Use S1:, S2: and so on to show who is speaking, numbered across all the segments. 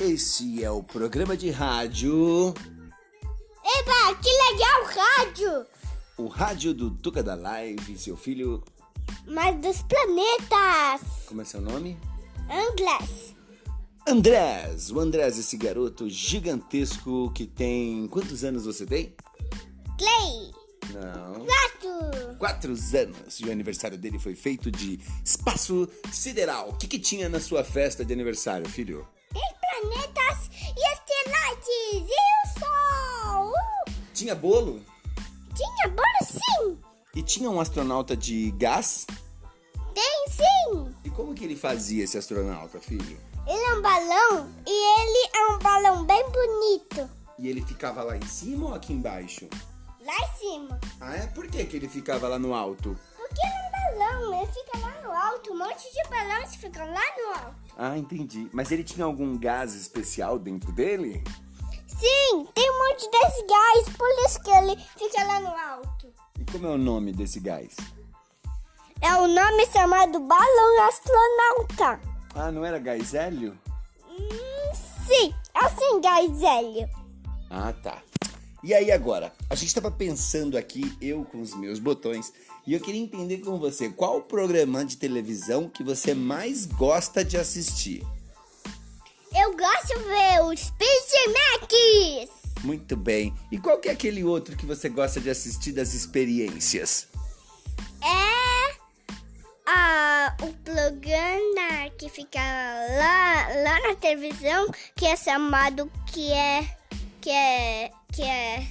S1: Esse é o programa de rádio,
S2: Eba, que legal rádio!
S1: o rádio do Tuca da Live, seu filho.
S2: Mas dos planetas!
S1: Como é seu nome?
S2: Anglés!
S1: Andrés. O Andrés, esse garoto gigantesco que tem. Quantos anos você tem?
S2: Clay!
S1: Não.
S2: Gato!
S1: Quatro anos. E o aniversário dele foi feito de espaço sideral. O que, que tinha na sua festa de aniversário, filho?
S2: Tem planetas e estelares! E o Sol!
S1: Tinha bolo?
S2: Tinha bora sim!
S1: E tinha um astronauta de gás?
S2: Tem sim!
S1: E como que ele fazia esse astronauta, filho?
S2: Ele é um balão e ele é um balão bem bonito.
S1: E ele ficava lá em cima ou aqui embaixo?
S2: Lá em cima.
S1: Ah, é? Por que, que ele ficava lá no alto?
S2: Balão, ele fica lá no alto. Um monte de balões ficam lá no alto.
S1: Ah, entendi. Mas ele tinha algum gás especial dentro dele?
S2: Sim, tem um monte desse gás, por isso que ele fica lá no alto.
S1: E como é o nome desse gás?
S2: É o nome chamado balão astronauta.
S1: Ah, não era gás hélio?
S2: Hum, sim, assim, gás hélio.
S1: Ah, tá. E aí agora, a gente estava pensando aqui, eu com os meus botões, e eu queria entender com você qual o programa de televisão que você mais gosta de assistir.
S2: Eu gosto de ver os Speed Macs.
S1: Muito bem. E qual que é aquele outro que você gosta de assistir das experiências?
S2: É ah, o programa que fica lá, lá na televisão, que é chamado que é que é que é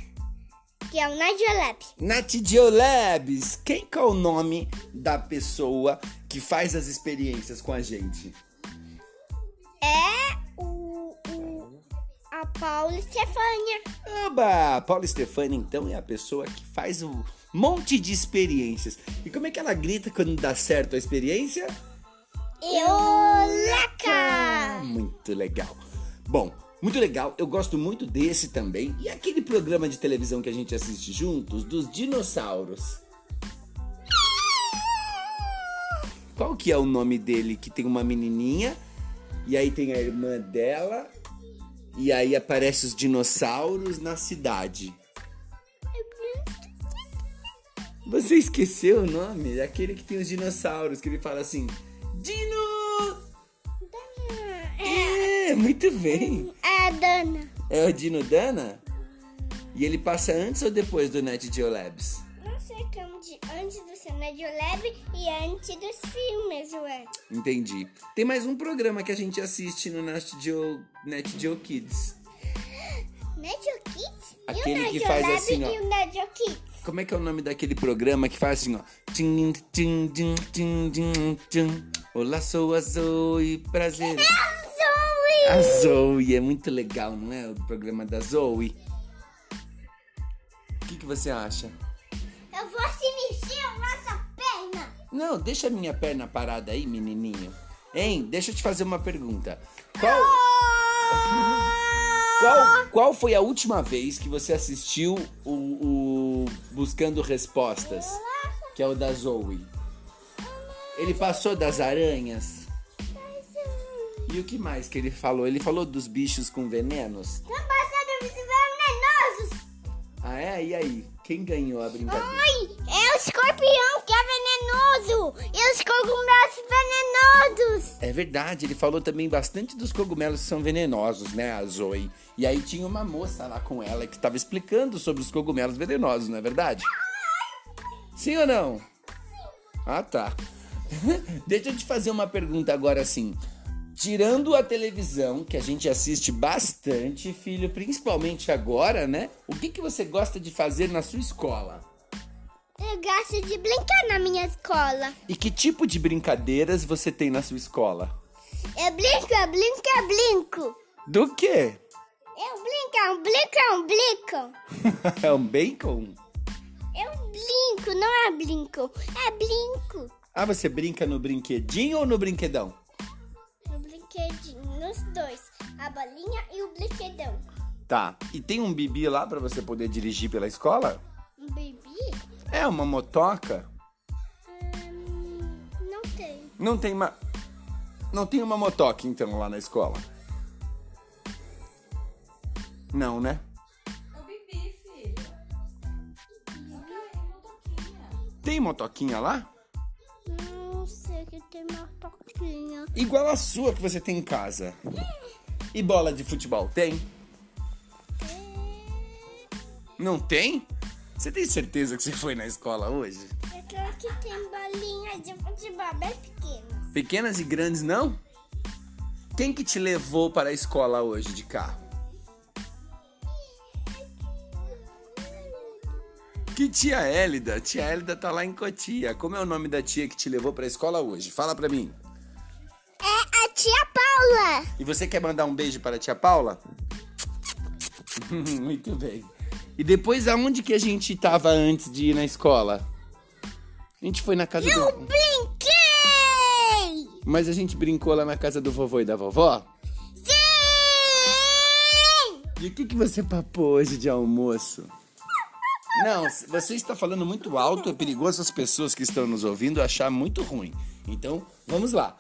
S2: que é o Nadia Lab.
S1: Nat Geo Labs. Quem que é o nome da pessoa que faz as experiências com a gente?
S2: É o, o a Paula Stefania.
S1: Oba! Paula Stefani, então, é a pessoa que faz um monte de experiências. E como é que ela grita quando dá certo a experiência?
S2: Eulaca!
S1: Ah, muito legal. Bom, muito legal. Eu gosto muito desse também. E aquele programa de televisão que a gente assiste juntos, dos dinossauros. Qual que é o nome dele? Que tem uma menininha, e aí tem a irmã dela, e aí aparece os dinossauros na cidade. Você esqueceu o nome? É aquele que tem os dinossauros, que ele fala assim: Dino!
S2: É,
S1: É, muito bem.
S2: É a Dana.
S1: É o Dino Dana? E ele passa antes ou depois do Net Geo Labs?
S2: Não sei como de antes do Cenário Lab e antes dos filmes, ué.
S1: Entendi. Tem mais um programa que a gente assiste no Net Geo, Net Geo Kids.
S2: Nadio Kids?
S1: Aquele
S2: e o
S1: que
S2: Nadio
S1: faz
S2: Lab
S1: assim, ó.
S2: E o Nadio Kids?
S1: Como é que é o nome daquele programa que faz assim, ó? Tim, tim, tim, tim, tim, tim. Olá, sou a Zoe, prazer. A Zoe, é muito legal, não é? O programa da Zoe. O que, que você acha?
S2: Eu vou se mexer a nossa perna.
S1: Não, deixa a minha perna parada aí, menininho. Hein? Deixa eu te fazer uma pergunta. Qual, qual, qual foi a última vez que você assistiu o, o Buscando Respostas? Que é o da Zoe. Ele passou das aranhas? E o que mais que ele falou? Ele falou dos bichos com venenos?
S2: Tá passando os venenosos.
S1: Ah, é? E aí? Quem ganhou a brincadeira?
S2: Ai, é o escorpião que é venenoso. E os cogumelos venenosos.
S1: É verdade, ele falou também bastante dos cogumelos que são venenosos, né, a Zoe? E aí tinha uma moça lá com ela que estava explicando sobre os cogumelos venenosos, não é verdade? Sim ou não? Ah, tá. Deixa eu te fazer uma pergunta agora assim. Tirando a televisão, que a gente assiste bastante, filho, principalmente agora, né? O que, que você gosta de fazer na sua escola?
S2: Eu gosto de brincar na minha escola.
S1: E que tipo de brincadeiras você tem na sua escola?
S2: Eu brinco, eu brinco, eu brinco.
S1: Do quê?
S2: Eu brinco, eu brinco, eu brinco.
S1: É um bacon?
S2: Eu brinco, não é brinco, é brinco.
S1: Ah, você brinca no brinquedinho ou no brinquedão?
S2: No brinquedinho, nos dois. A bolinha e o brinquedão.
S1: Tá. E tem um bibi lá pra você poder dirigir pela escola?
S2: Um bebê?
S1: É uma motoca?
S2: Hum, não tem.
S1: Não tem uma. Não tem uma motoca então lá na escola. Não, né?
S3: É o Bibi, filho.
S1: Tem motoquinha lá?
S2: Tem uma toquinha.
S1: Igual a sua que você tem em casa. E bola de futebol, tem? Não tem? Você tem certeza que você foi na escola hoje?
S2: Eu quero que tem bolinhas de futebol bem pequenas.
S1: Pequenas e grandes não? Quem que te levou para a escola hoje de carro? Que tia Hélida? Tia Hélida tá lá em Cotia. Como é o nome da tia que te levou para a escola hoje? Fala pra mim.
S2: É a tia Paula.
S1: E você quer mandar um beijo para a tia Paula? Muito bem. E depois aonde que a gente tava antes de ir na escola? A gente foi na casa
S2: Eu
S1: do.
S2: brinquei!
S1: Mas a gente brincou lá na casa do vovô e da vovó?
S2: Sim!
S1: E o que, que você papou hoje de almoço? Não, você está falando muito alto, é perigoso as pessoas que estão nos ouvindo achar muito ruim. Então, vamos lá.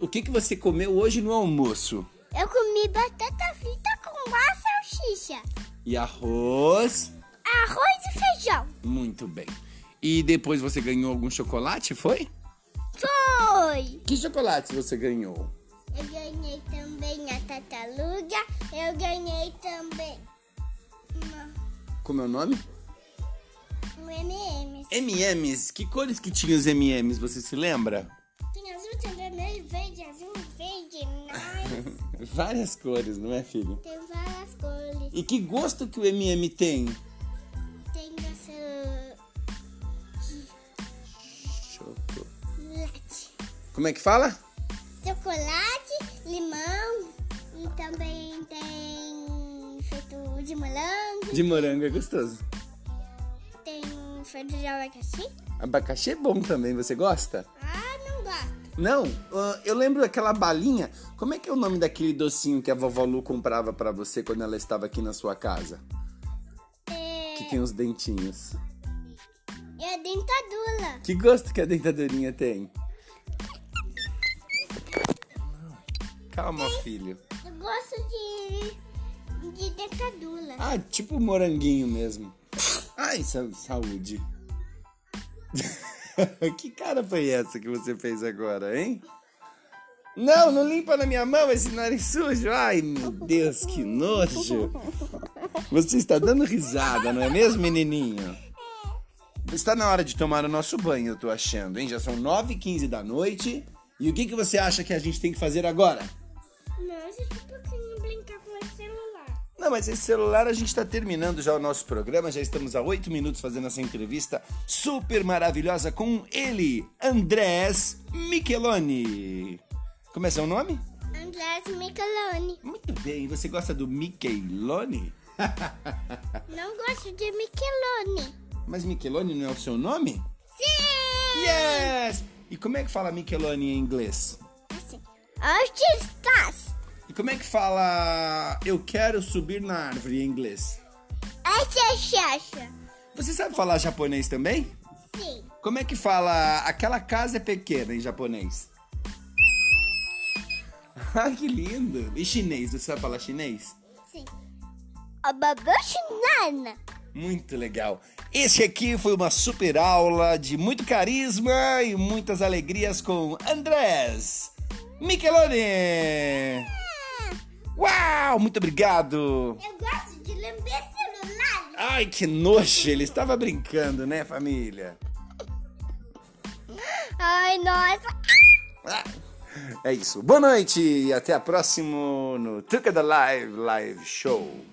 S1: O que, que você comeu hoje no almoço?
S2: Eu comi batata frita com a salsicha,
S1: E arroz?
S2: arroz e feijão.
S1: Muito bem. E depois você ganhou algum chocolate, foi?
S2: Foi!
S1: Que chocolate você ganhou?
S2: Eu ganhei também a tartaruga. Eu ganhei também uma,
S1: Como é o nome?
S2: M&M's.
S1: M&M's. Que cores que tinha os M&M's, você se lembra?
S2: Tem azul, tem vermelho, verde, azul, verde, nice.
S1: Várias cores, não é, filho?
S2: tem várias cores.
S1: E que gosto que o M&M tem?
S2: Tem essa chocolate.
S1: Como é que fala?
S2: Chocolate, limão e também tem feito de morango.
S1: De morango é gostoso.
S2: Tem de abacaxi.
S1: Abacaxi é bom também, você gosta?
S2: Ah, não gosto.
S1: Não, ah, eu lembro daquela balinha. Como é que é o nome daquele docinho que a vovó Lu comprava pra você quando ela estava aqui na sua casa?
S2: É,
S1: Que tem os dentinhos.
S2: é dentadura.
S1: Que gosto que a dentadurinha tem? Calma, filho.
S2: Eu gosto de, de dentadura.
S1: Ah, tipo moranguinho mesmo. Ai, sa- saúde. que cara foi essa que você fez agora, hein? Não, não limpa na minha mão esse nariz sujo. Ai, meu Deus, que nojo. Você está dando risada, não é mesmo, menininho? Está na hora de tomar o nosso banho, eu tô achando, hein? Já são 9h15 da noite. E o que, que você acha que a gente tem que fazer agora?
S2: Deixa eu pouquinho brincar com esse celular.
S1: Não, mas esse celular a gente está terminando já o nosso programa, já estamos há oito minutos fazendo essa entrevista super maravilhosa com ele, Andrés Micheloni. Como é seu nome?
S2: Andrés Micheloni.
S1: Muito bem, você gosta do Micheloni?
S2: Não gosto de Micheloni.
S1: Mas Micheloni não é o seu nome?
S2: Sim!
S1: Yes! E como é que fala Micheloni em inglês?
S2: Assim. Estás?
S1: E como é que fala eu quero subir na árvore em inglês?
S2: Essa chacha.
S1: Você sabe falar japonês também?
S2: Sim.
S1: Como é que fala aquela casa é pequena em japonês? Ah, que lindo! E chinês, você sabe falar chinês?
S2: Sim.
S1: Muito legal. Esse aqui foi uma super aula de muito carisma e muitas alegrias com Andrés Micheloni. Uau, muito obrigado.
S2: Eu gosto de lamber celular.
S1: Ai, que nojo, ele estava brincando, né, família?
S2: Ai, nossa.
S1: Ah, É isso. Boa noite e até a próxima no Tuca da Live Live Show.